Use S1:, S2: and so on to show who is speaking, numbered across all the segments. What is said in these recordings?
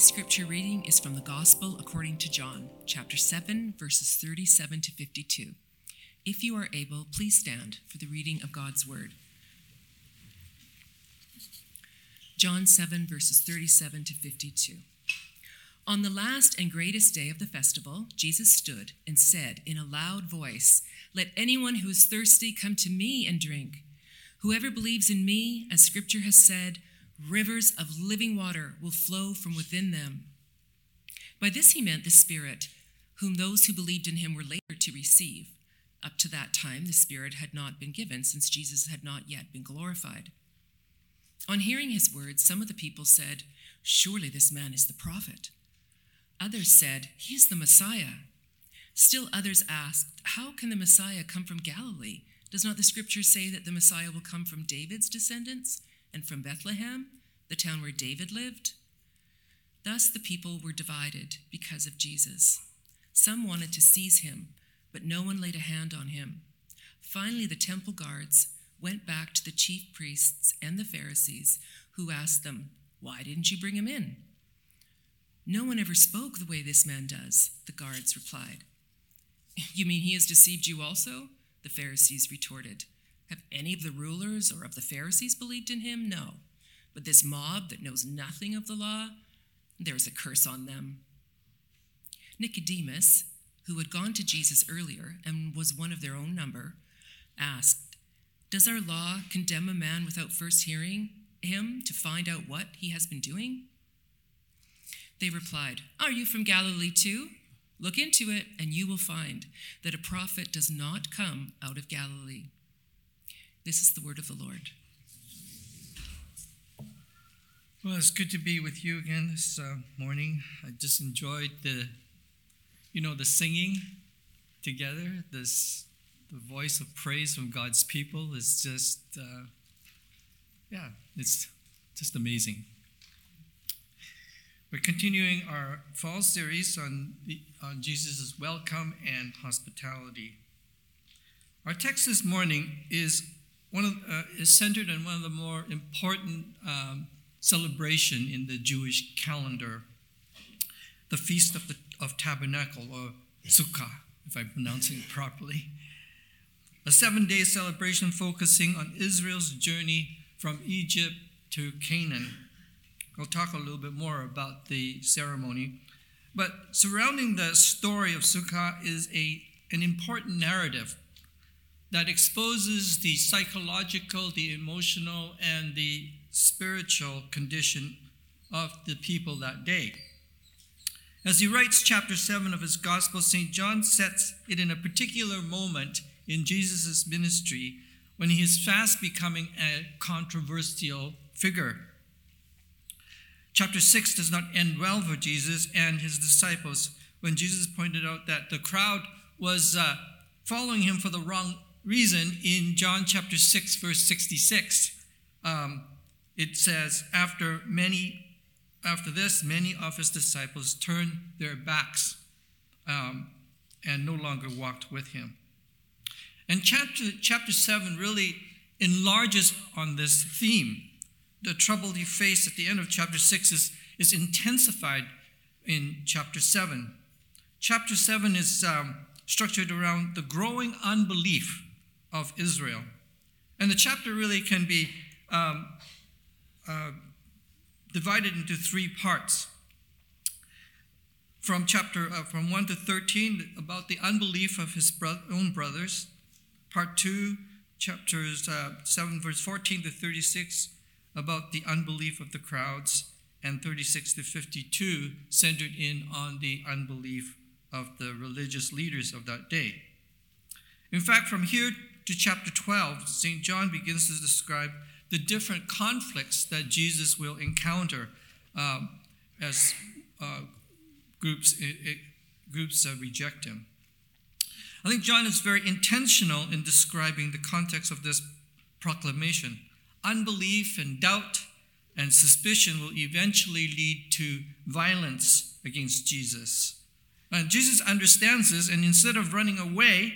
S1: Today's scripture reading is from the Gospel according to John, chapter 7, verses 37 to 52. If you are able, please stand for the reading of God's word. John 7, verses 37 to 52. On the last and greatest day of the festival, Jesus stood and said in a loud voice, Let anyone who is thirsty come to me and drink. Whoever believes in me, as scripture has said, rivers of living water will flow from within them. By this he meant the Spirit, whom those who believed in him were later to receive. Up to that time, the Spirit had not been given, since Jesus had not yet been glorified. On hearing his words, some of the people said, Surely this man is the prophet. Others said, He is the Messiah. Still others asked, How can the Messiah come from Galilee? Does not the scripture say that the Messiah will come from David's descendants and from Bethlehem, the town where David lived? Thus the people were divided because of Jesus. Some wanted to seize him, but no one laid a hand on him. Finally, the temple guards went back to the chief priests and the Pharisees, who asked them, Why didn't you bring him in? No one ever spoke the way this man does, the guards replied. You mean he has deceived you also? The Pharisees retorted. Have any of the rulers or of the Pharisees believed in him? No. But this mob that knows nothing of the law, there is a curse on them. Nicodemus, who had gone to Jesus earlier and was one of their own number, asked, Does our law condemn a man without first hearing him to find out what he has been doing? They replied, Are you from Galilee too? Look into it, and you will find that a prophet does not come out of Galilee. This is the word of the Lord.
S2: Well, it's good to be with you again this uh, morning. I just enjoyed the, you know, the singing together. This, the voice of praise from God's people is just, uh, yeah, it's just amazing. We're continuing our fall series on, on Jesus' welcome and hospitality. Our text this morning is one of, uh, is centered on one of the more important um, celebration in the Jewish calendar, the Feast of, the, of Tabernacle, or Sukkah, if I'm pronouncing it properly. A seven day celebration focusing on Israel's journey from Egypt to Canaan. We'll talk a little bit more about the ceremony. But surrounding the story of Sukkah is a, an important narrative that exposes the psychological, the emotional, and the spiritual condition of the people that day. As he writes chapter 7 of his gospel, St. John sets it in a particular moment in Jesus' ministry when he is fast becoming a controversial figure. Chapter 6 does not end well for Jesus and his disciples when Jesus pointed out that the crowd was uh, following him for the wrong reason in John chapter 6, verse 66. Um, it says, after many after this, many of his disciples turned their backs um, and no longer walked with him. And chapter, chapter 7 really enlarges on this theme. The trouble he faced at the end of chapter 6 is, is intensified in chapter 7. Chapter 7 is um, structured around the growing unbelief of Israel. And the chapter really can be um, uh, divided into three parts. From chapter uh, from 1 to 13 about the unbelief of his bro- own brothers. Part 2 chapters uh, 7 verse 14 to 36 about the unbelief of the crowds and 36 to 52 centered in on the unbelief of the religious leaders of that day. In fact, from here to chapter 12, St. John begins to describe the different conflicts that Jesus will encounter um, as uh, groups, it, it, groups uh, reject him. I think John is very intentional in describing the context of this proclamation. Unbelief and doubt and suspicion will eventually lead to violence against Jesus. And Jesus understands this, and instead of running away,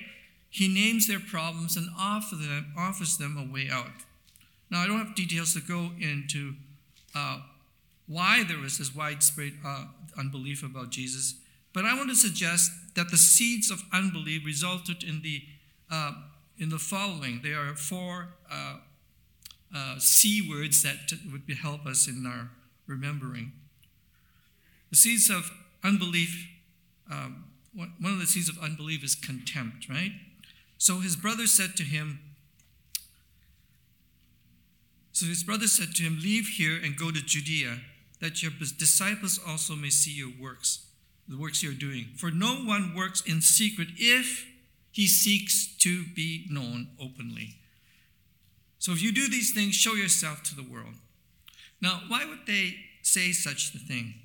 S2: he names their problems and offer them, offers them a way out. Now, I don't have details to go into uh, why there was this widespread uh, unbelief about Jesus. But I want to suggest that the seeds of unbelief resulted in the uh, in the following. There are four uh, uh, C words that would help us in our remembering. The seeds of unbelief. Um, one of the seeds of unbelief is contempt, right? So his brother said to him, so his brother said to him, Leave here and go to Judea, that your disciples also may see your works, the works you're doing. For no one works in secret if he seeks to be known openly. So if you do these things, show yourself to the world. Now, why would they say such a thing?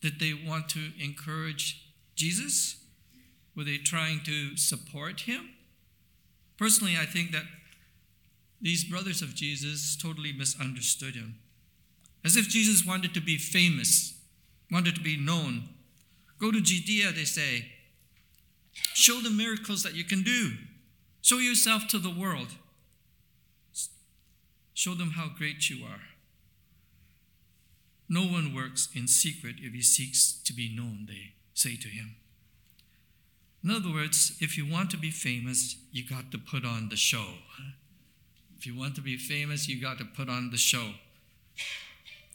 S2: Did they want to encourage Jesus? Were they trying to support him? Personally, I think that these brothers of Jesus totally misunderstood him. As if Jesus wanted to be famous, wanted to be known. Go to Judea, they say. Show the miracles that you can do. Show yourself to the world. Show them how great you are. No one works in secret if he seeks to be known, they say to him. In other words, if you want to be famous, you got to put on the show. If you want to be famous, you got to put on the show.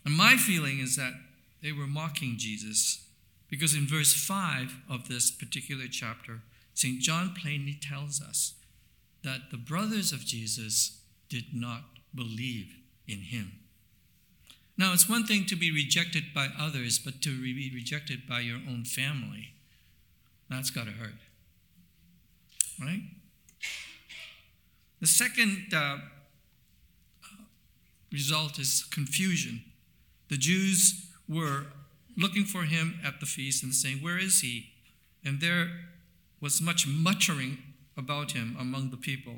S2: And my feeling is that they were mocking Jesus because in verse 5 of this particular chapter, St. John plainly tells us that the brothers of Jesus did not believe in him. Now, it's one thing to be rejected by others, but to be rejected by your own family that's got to hurt. Right? The second uh, result is confusion. The Jews were looking for him at the feast and saying, Where is he? And there was much muttering about him among the people.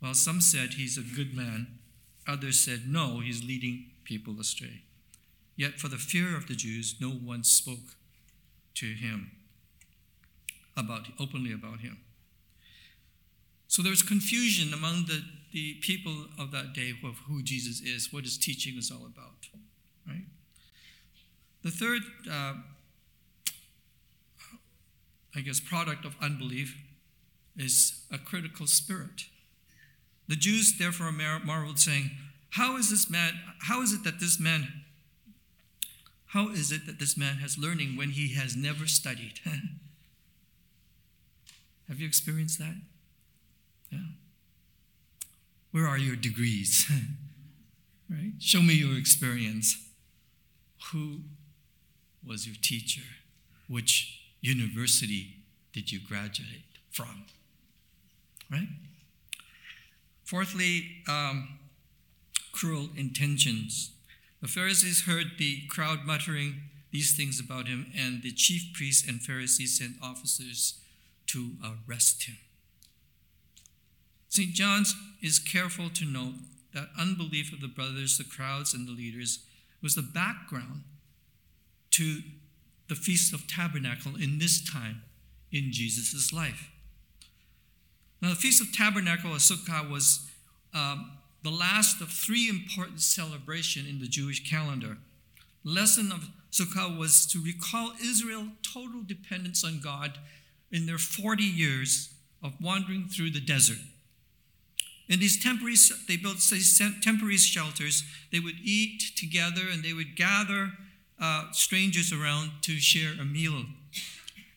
S2: While some said he's a good man, others said, No, he's leading people astray. Yet for the fear of the Jews, no one spoke to him about openly about him. So there's confusion among the, the people of that day of who Jesus is, what his teaching is all about. Right? The third, uh, I guess, product of unbelief is a critical spirit. The Jews therefore marveled, saying, How is this man, how is it that this man, how is it that this man has learning when he has never studied? Have you experienced that? Yeah. Where are your degrees? right? Show me your experience. Who was your teacher? Which university did you graduate from? Right? Fourthly, um, cruel intentions. The Pharisees heard the crowd muttering these things about him, and the chief priests and Pharisees sent officers to arrest him. St. John is careful to note that unbelief of the brothers, the crowds, and the leaders was the background to the Feast of Tabernacle in this time in Jesus' life. Now, the Feast of Tabernacle or Sukkah was um, the last of three important celebrations in the Jewish calendar. The lesson of Sukkah was to recall Israel's total dependence on God in their 40 years of wandering through the desert. In these temporary, they built these temporary shelters. They would eat together and they would gather uh, strangers around to share a meal.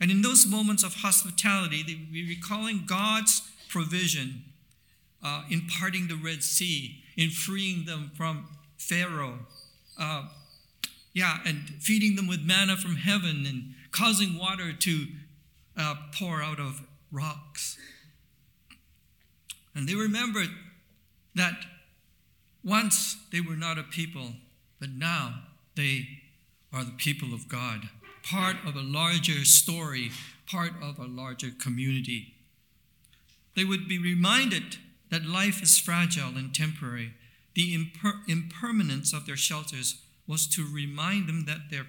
S2: And in those moments of hospitality, they would be recalling God's provision uh, in parting the Red Sea, in freeing them from Pharaoh. Uh, yeah, and feeding them with manna from heaven and causing water to uh, pour out of rocks. And they remembered that once they were not a people, but now they are the people of God, part of a larger story, part of a larger community. They would be reminded that life is fragile and temporary. The imper- impermanence of their shelters was to remind them that their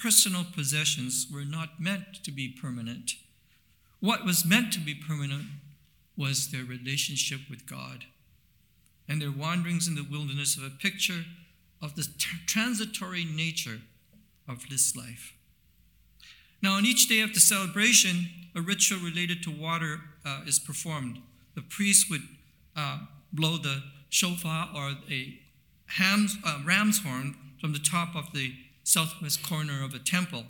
S2: personal possessions were not meant to be permanent. What was meant to be permanent was their relationship with God. And their wanderings in the wilderness of a picture of the transitory nature of this life. Now, on each day of the celebration, a ritual related to water uh, is performed. The priest would uh, blow the shofar or a ham's, uh, ram's horn from the top of the southwest corner of a temple.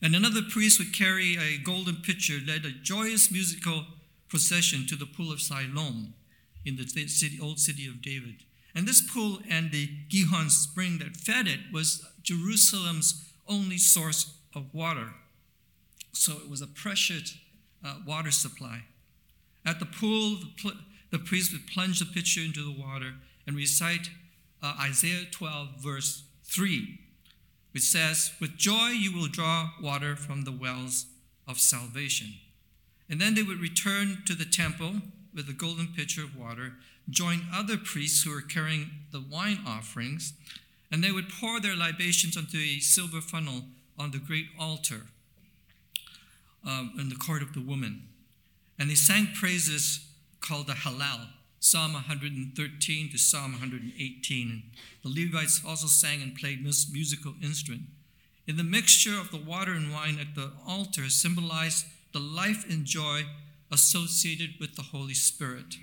S2: And another priest would carry a golden pitcher, led a joyous musical procession to the pool of Siloam in the city, old city of David. And this pool and the Gihon spring that fed it was Jerusalem's only source of water. So it was a precious uh, water supply. At the pool, the, pl- the, priest would plunge the pitcher into the water and recite uh, Isaiah 12, verse 3, which says, With joy you will draw water from the wells of salvation. And then they would return to the temple with a golden pitcher of water, join other priests who were carrying the wine offerings, and they would pour their libations onto a silver funnel on the great altar um, in the court of the woman. And they sang praises called the Hallel, Psalm 113 to Psalm 118. And The Levites also sang and played musical instrument. In the mixture of the water and wine at the altar symbolized the life and joy associated with the Holy Spirit.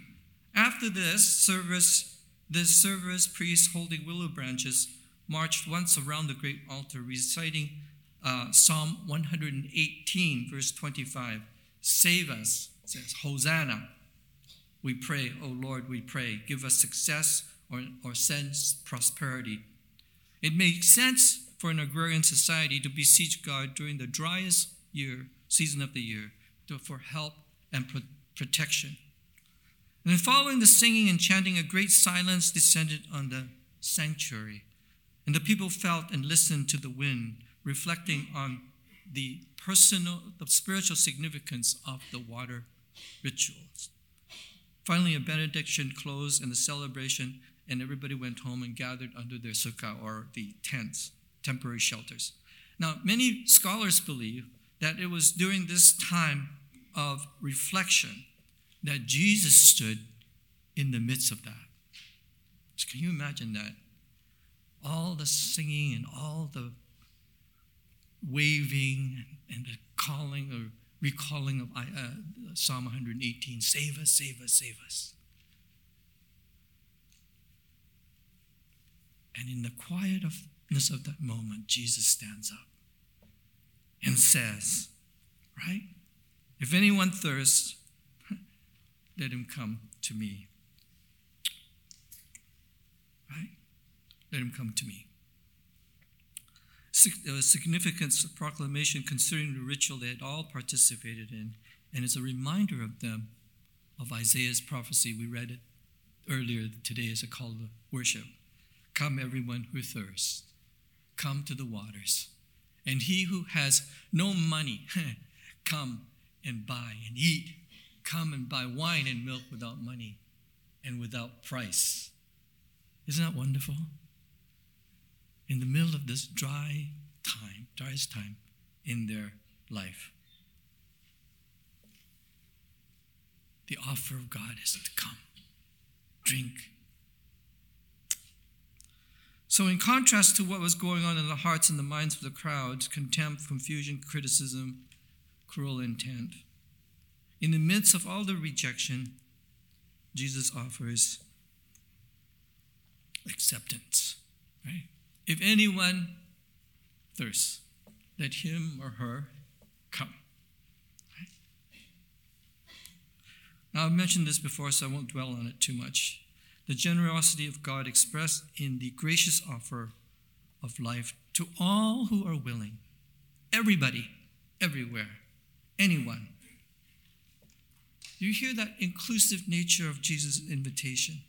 S2: After this service, the service, priests holding willow branches marched once around the great altar, reciting uh, Psalm 118, verse 25. Save us, says Hosanna. We pray, O Lord, we pray. Give us success or, or send prosperity. It makes sense for an agrarian society to beseech God during the driest year, season of the year, to, for help and pro- protection. And then, following the singing and chanting, a great silence descended on the sanctuary. And the people felt and listened to the wind reflecting on the personal, the spiritual significance of the water rituals. Finally, a benediction closed and the celebration, and everybody went home and gathered under their sukkah or the tents, temporary shelters. Now, many scholars believe that it was during this time of reflection that Jesus stood in the midst of that. So can you imagine that? All the singing and all the waving and the calling recalling of uh, Psalm 118 Save us, save us, save us. And in the quietness of that moment, Jesus stands up and says, Right? If anyone thirsts, let him come to me. Right? Let him come to me Uh, significant proclamation concerning the ritual they had all participated in, and it's a reminder of them of Isaiah's prophecy. We read it earlier today as a call to worship. Come, everyone who thirsts, come to the waters. And he who has no money, come and buy and eat. Come and buy wine and milk without money and without price. Isn't that wonderful? In the middle of this dry time, driest time in their life. The offer of God is to come, drink. So, in contrast to what was going on in the hearts and the minds of the crowds contempt, confusion, criticism, cruel intent in the midst of all the rejection, Jesus offers acceptance, right? If anyone thirsts, let him or her come. Now, I've mentioned this before, so I won't dwell on it too much. The generosity of God expressed in the gracious offer of life to all who are willing. Everybody, everywhere, anyone. You hear that inclusive nature of Jesus' invitation.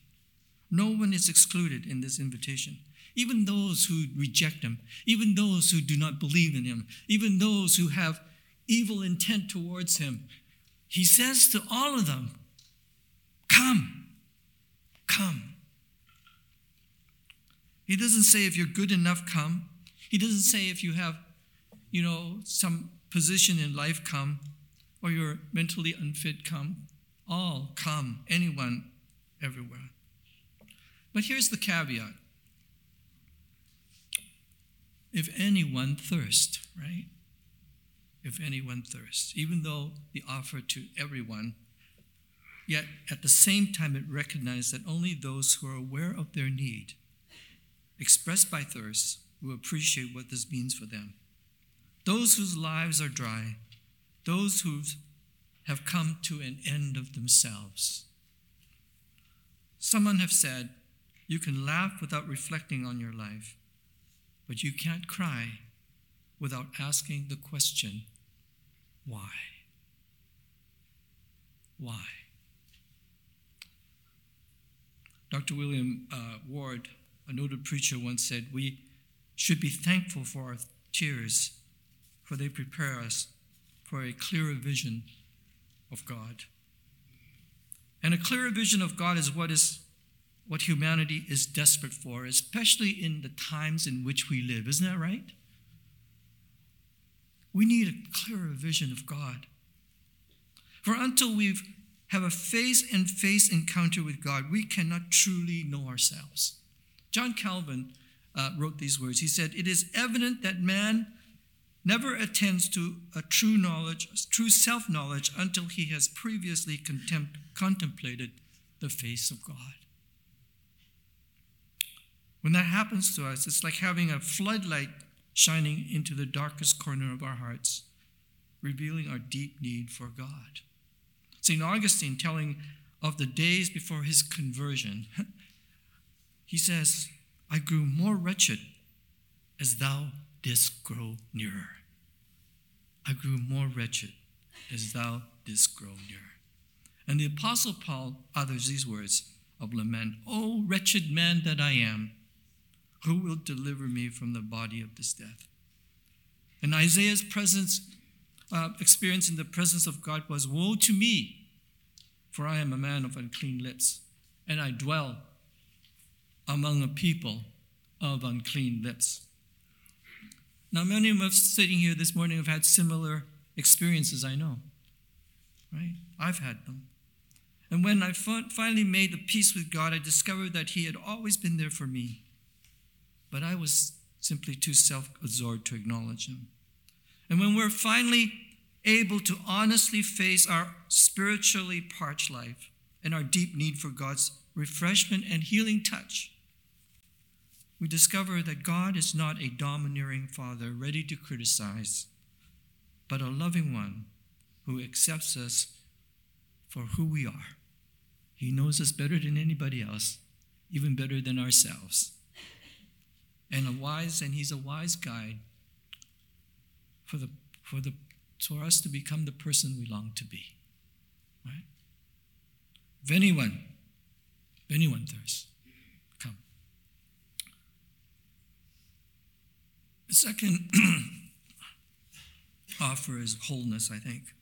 S2: No one is excluded in this invitation even those who reject him, even those who do not believe in him, even those who have evil intent towards him. He says to all of them, Come, come. He doesn't say if you're good enough, come. He doesn't say if you have, you know, some position in life, come, or you're mentally unfit, come. All come, anyone, everywhere. But here's the caveat if anyone thirst, right? If anyone thirst, even though the offer to everyone, yet at the same time it recognized that only those who are aware of their need, expressed by thirst, will appreciate what this means for them. Those whose lives are dry, those who have come to an end of themselves. Someone have said, you can laugh without reflecting on your life, but you can't cry without asking the question, why? Why? Dr. William uh, Ward, a noted preacher, once said, We should be thankful for our tears, for they prepare us for a clearer vision of God. And a clearer vision of God is what is what humanity is desperate for, especially in the times in which we live. Isn't that right? We need a clearer vision of God. For until we have a face and face encounter with God, we cannot truly know ourselves. John Calvin uh, wrote these words. He said, It is evident that man never attends to a true knowledge, true self knowledge, until he has previously contempt, contemplated the face of God. When that happens to us, it's like having a floodlight shining into the darkest corner of our hearts, revealing our deep need for God. St. Augustine, telling of the days before his conversion, he says, I grew more wretched as thou didst grow nearer. I grew more wretched as thou didst grow nearer. And the Apostle Paul utters these words of lament O wretched man that I am! Who will deliver me from the body of this death? And Isaiah's presence, uh, experience in the presence of God was Woe to me, for I am a man of unclean lips, and I dwell among a people of unclean lips. Now, many of us sitting here this morning have had similar experiences, I know. Right? I've had them. And when I finally made the peace with God, I discovered that He had always been there for me but I was simply too self absorbed to acknowledge Him. And when we're finally able to honestly face our spiritually parched life and our deep need for God's refreshment and healing touch, we discover that God is not a domineering father ready to criticize, but a loving one who accepts us for who we are. He knows us better than anybody else, even better than ourselves and a wise, and he's a wise guide for the for the for us to become the person we long to be. Right? If anyone, if anyone thirsts, come. The second offer is wholeness, I think.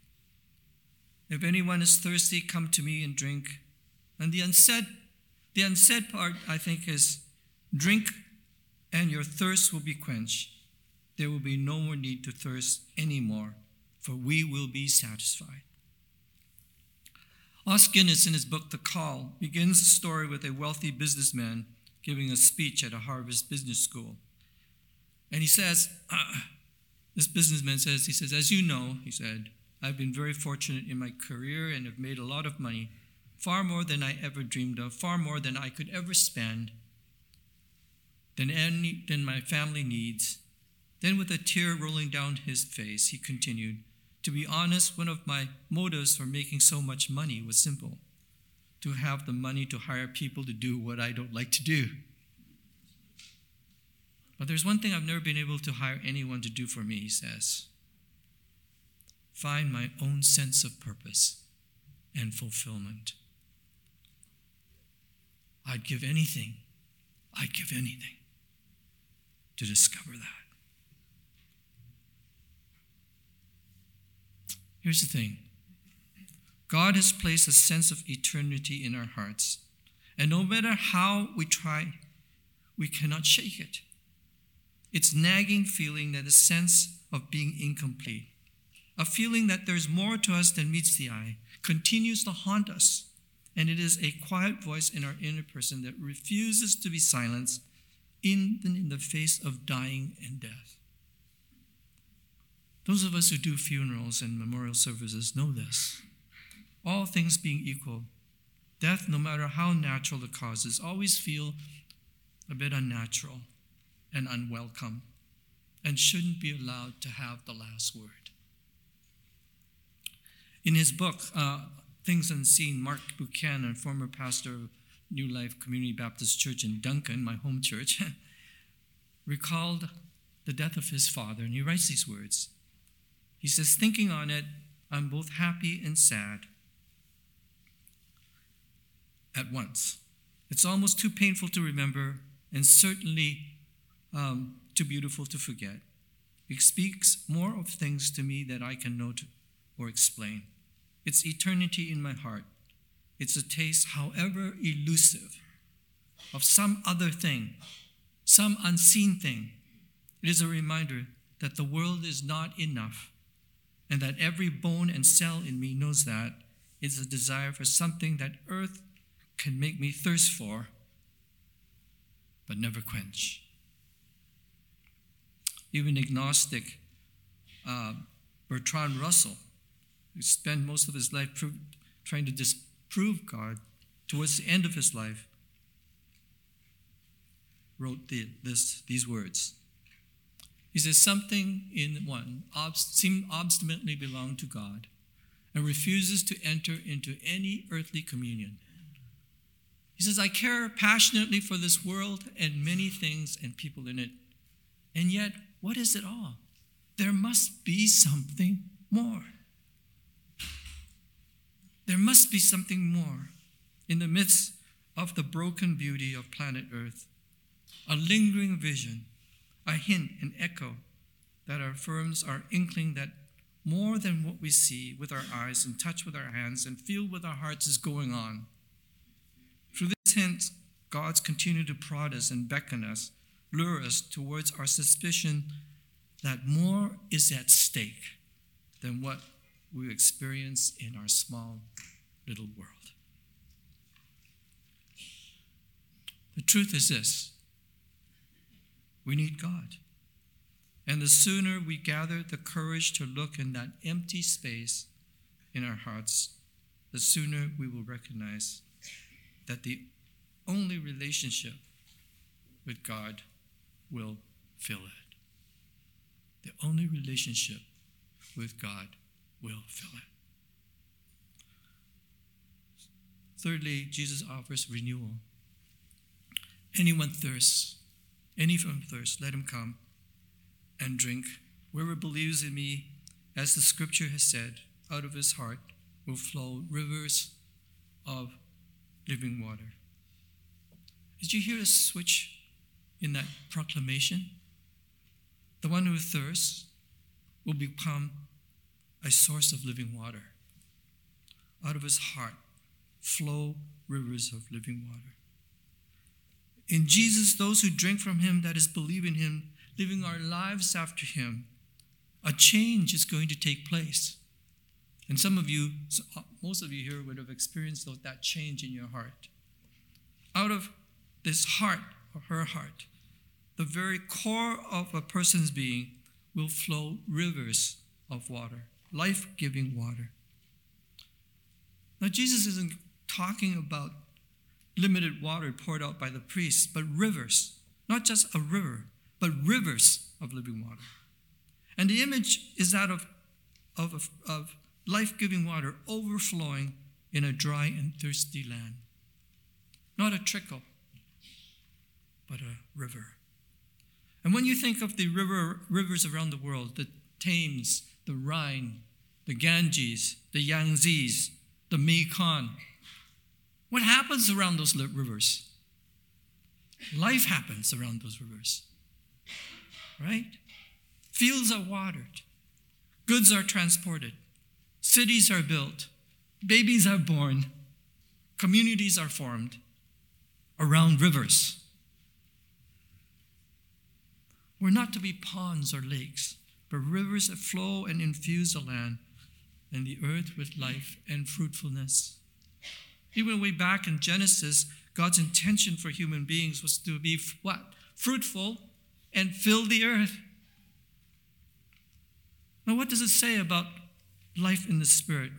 S2: If anyone is thirsty, come to me and drink. And the unsaid, the unsaid part, I think, is drink and your thirst will be quenched. There will be no more need to thirst anymore, for we will be satisfied. Os Guinness, in his book The Call, begins the story with a wealthy businessman giving a speech at a Harvard Business School. And he says, uh, this businessman says, he says, as you know, he said, I've been very fortunate in my career and have made a lot of money, far more than I ever dreamed of, far more than I could ever spend than, any, than my family needs. Then, with a tear rolling down his face, he continued, To be honest, one of my motives for making so much money was simple to have the money to hire people to do what I don't like to do. But there's one thing I've never been able to hire anyone to do for me, he says find my own sense of purpose and fulfillment. I'd give anything, I'd give anything to discover that. Here's the thing God has placed a sense of eternity in our hearts, and no matter how we try, we cannot shake it. It's nagging feeling that a sense of being incomplete, a feeling that there's more to us than meets the eye, continues to haunt us. And it is a quiet voice in our inner person that refuses to be silenced even in the face of dying and death. Those of us who do funerals and memorial services know this. All things being equal, death, no matter how natural the causes, always feel a bit unnatural and unwelcome and shouldn't be allowed to have the last word. In his book, uh, Things Unseen, Mark Buchanan, former pastor of New Life Community Baptist Church in Duncan, my home church, recalled the death of his father, and he writes these words he says, thinking on it, I'm both happy and sad at once. It's almost too painful to remember and certainly um, too beautiful to forget. It speaks more of things to me that I can note or explain. It's eternity in my heart. It's a taste, however elusive, of some other thing, some unseen thing. It is a reminder that the world is not enough and that every bone and cell in me knows that it's a desire for something that earth can make me thirst for, but never quench. Even agnostic uh, Bertrand Russell, who spent most of his life trying to disprove God, towards the end of his life, wrote the, this, these words he says, Something in one seems obstinately belong to God and refuses to enter into any earthly communion. He says, I care passionately for this world and many things and people in it. And yet, what is it all? There must be something more. There must be something more in the midst of the broken beauty of planet Earth, a lingering vision a hint, an echo that affirms our inkling that more than what we see with our eyes and touch with our hands and feel with our hearts is going on. Through this hint, God's continue to prod us and beckon us, lure us towards our suspicion that more is at stake than what we experience in our small little world. The truth is this we need God. And the sooner we gather the courage to look in that empty space in our hearts, the sooner we will recognize that the only relationship with God will fill it. The only relationship with God will fill it. Thirdly, Jesus offers renewal. Anyone thirsts, any from thirst, let him come and drink. Whoever believes in me, as the scripture has said, out of his heart will flow rivers of living water. Did you hear a switch in that proclamation? The one who thirsts will become a source of living water. Out of his heart flow rivers of living water. In Jesus, those who drink from him, that is, believe in him, living our lives after him, a change is going to take place. And some of you, uh, most of you here would have experienced that change in your heart. Out of this heart, or her heart, the very core of a person's being will flow rivers of water, life giving water. Now, Jesus isn't talking about limited water poured out by the priests, but rivers, not just a river, but rivers of living water. And the image is that of, of, of life giving water overflowing in a dry and thirsty land. Not a trickle, but a river. And when you think of the river, rivers around the world, the Thames, the Rhine, the Ganges, the Yangtze, the Mekong, what happens around those rivers? Life happens around those rivers. Right? Fields are watered, goods are transported, cities are built, babies are born, communities are formed around rivers. We're not to be ponds or lakes, but rivers that flow and infuse the land and the earth with life and fruitfulness. Even way back in Genesis, God's intention for human beings was to be what? fruitful and fill the earth. Now, what does it say about life in the Spirit?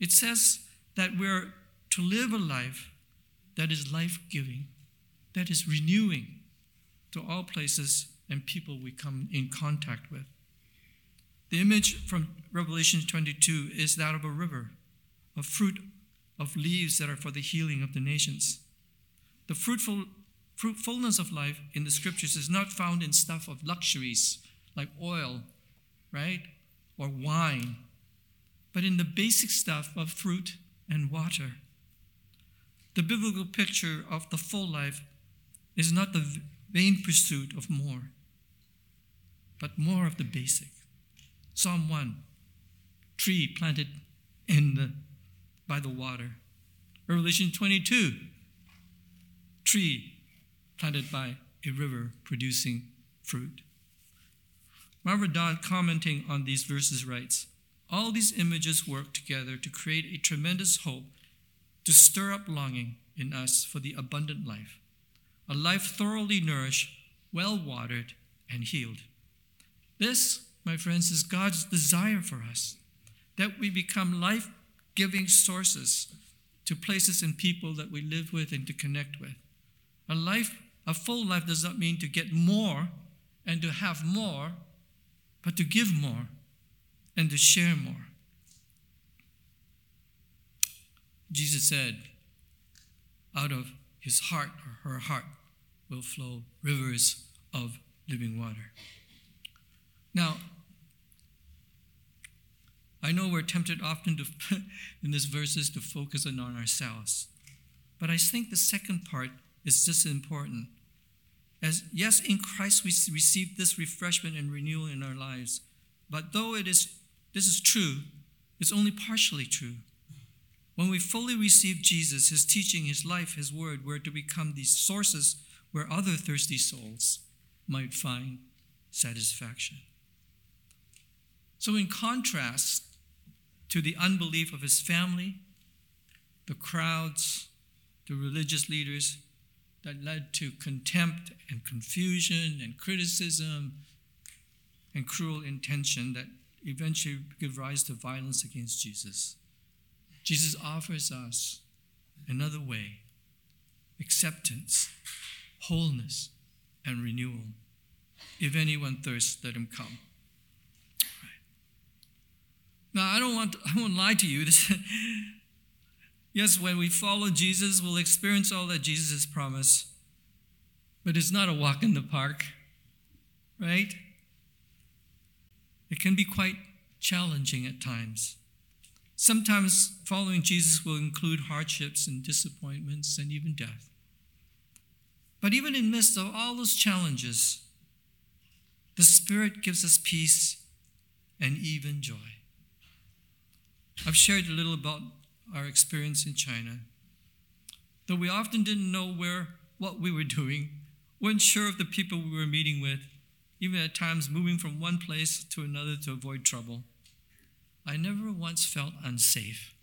S2: It says that we're to live a life that is life giving, that is renewing to all places and people we come in contact with. The image from Revelation 22 is that of a river, a fruit of leaves that are for the healing of the nations. The fruitful, fruitfulness of life in the scriptures is not found in stuff of luxuries like oil, right, or wine, but in the basic stuff of fruit and water. The biblical picture of the full life is not the vain pursuit of more, but more of the basic. Psalm 1 tree planted in the, by the water. Revelation 22 tree planted by a river producing fruit. Marva Dawn, commenting on these verses, writes All these images work together to create a tremendous hope to stir up longing in us for the abundant life, a life thoroughly nourished, well watered, and healed. This, my friends, is God's desire for us that we become life giving sources to places and people that we live with and to connect with. A life, a full life does not mean to get more and to have more, but to give more and to share more. Jesus said, out of his heart or her heart will flow rivers of living water. Now, I know we're tempted often to, in these verses to focus on ourselves, but I think the second part is just as important. As yes, in Christ we receive this refreshment and renewal in our lives, but though it is this is true, it's only partially true. When we fully receive Jesus, his teaching, his life, his word, we're to become these sources where other thirsty souls might find satisfaction. So, in contrast to the unbelief of his family, the crowds, the religious leaders that led to contempt and confusion and criticism and cruel intention that eventually give rise to violence against Jesus. Jesus offers us another way acceptance, wholeness, and renewal. If anyone thirsts, let him come. Now, I don't want I won't lie to you. yes, when we follow Jesus, we'll experience all that Jesus has promised. But it's not a walk in the park, right? It can be quite challenging at times. Sometimes following Jesus will include hardships and disappointments and even death. But even in midst of all those challenges, the Spirit gives us peace and even joy. I've shared a little about our experience in China. Though we often didn't know where what we were doing, weren't sure of the people we were meeting with, even at times moving from one place to another to avoid trouble. I never once felt unsafe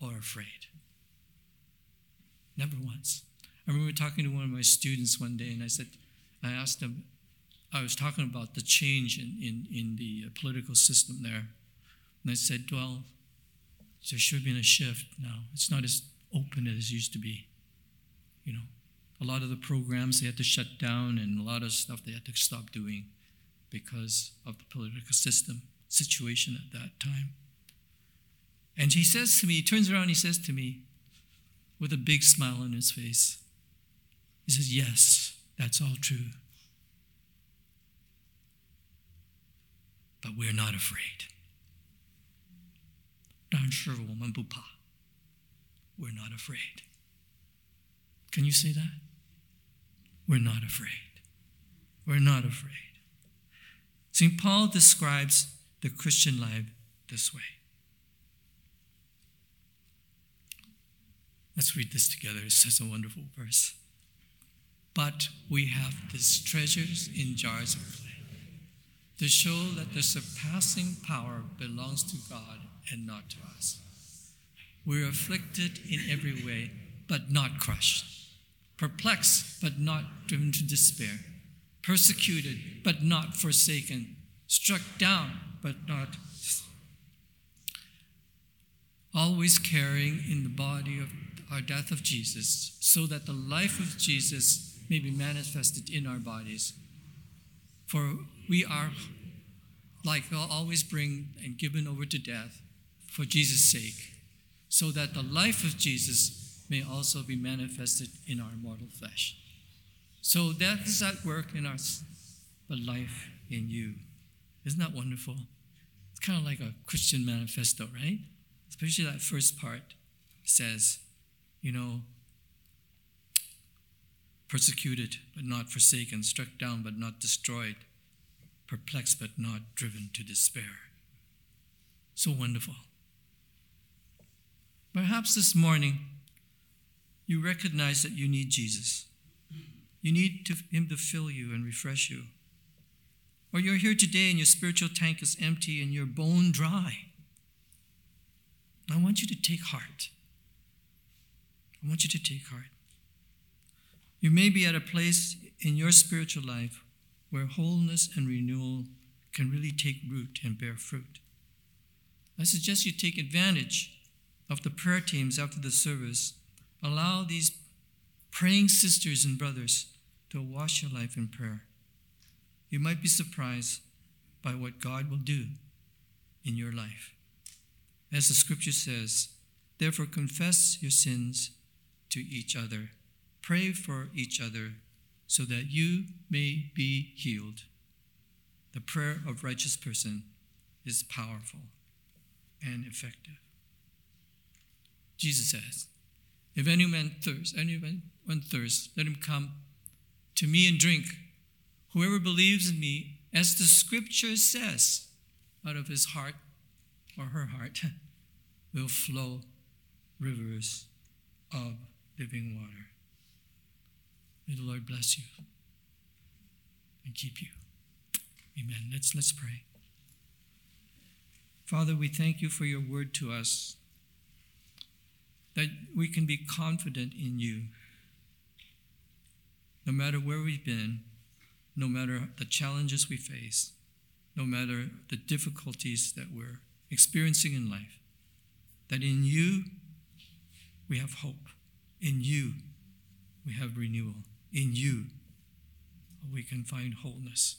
S2: or afraid. Never once. I remember talking to one of my students one day, and I said, I asked him, I was talking about the change in, in, in the uh, political system there. And I said, well, there should been a shift now. It's not as open as it used to be. You know, a lot of the programs they had to shut down, and a lot of stuff they had to stop doing because of the political system situation at that time. And he says to me, he turns around, he says to me, with a big smile on his face, he says, Yes, that's all true. But we're not afraid. We're not afraid. Can you say that? We're not afraid. We're not afraid. St. Paul describes the Christian life this way. Let's read this together. It's such a wonderful verse. But we have these treasures in jars of clay to show that the surpassing power belongs to God and not to us. We're afflicted in every way, but not crushed, perplexed but not driven to despair, persecuted but not forsaken, struck down but not. Always carrying in the body of our death of Jesus, so that the life of Jesus may be manifested in our bodies. For we are like always bring and given over to death for Jesus' sake, so that the life of Jesus may also be manifested in our mortal flesh. So death is at work in us, but life in you. Isn't that wonderful? It's kind of like a Christian manifesto, right? Especially that first part says, you know, persecuted but not forsaken, struck down but not destroyed, perplexed but not driven to despair. So wonderful. Perhaps this morning you recognize that you need Jesus. You need to, Him to fill you and refresh you. Or you're here today and your spiritual tank is empty and you're bone dry. I want you to take heart. I want you to take heart. You may be at a place in your spiritual life where wholeness and renewal can really take root and bear fruit. I suggest you take advantage of the prayer teams after the service. Allow these praying sisters and brothers to wash your life in prayer. You might be surprised by what God will do in your life. As the scripture says, therefore confess your sins to each other, pray for each other so that you may be healed. The prayer of righteous person is powerful and effective. Jesus says, If anyone thirsts, anyone thirsts, let him come to me and drink. Whoever believes in me, as the scripture says, out of his heart or her heart will flow rivers of living water. May the Lord bless you and keep you. Amen. Let's, let's pray. Father, we thank you for your word to us, that we can be confident in you. No matter where we've been, no matter the challenges we face, no matter the difficulties that we're experiencing in life, that in you we have hope. In you we have renewal. In you we can find wholeness.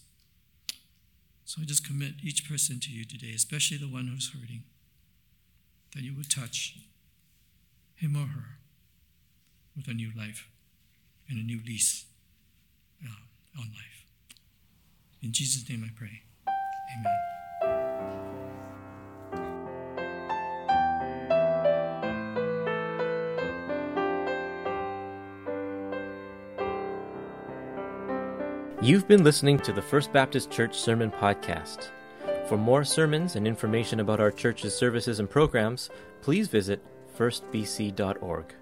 S2: So I just commit each person to you today, especially the one who's hurting, that you would touch him or her with a new life and a new lease uh, on life. In Jesus' name I pray. Amen.
S3: You've been listening to the First Baptist Church Sermon Podcast. For more sermons and information about our church's services and programs, please visit firstbc.org.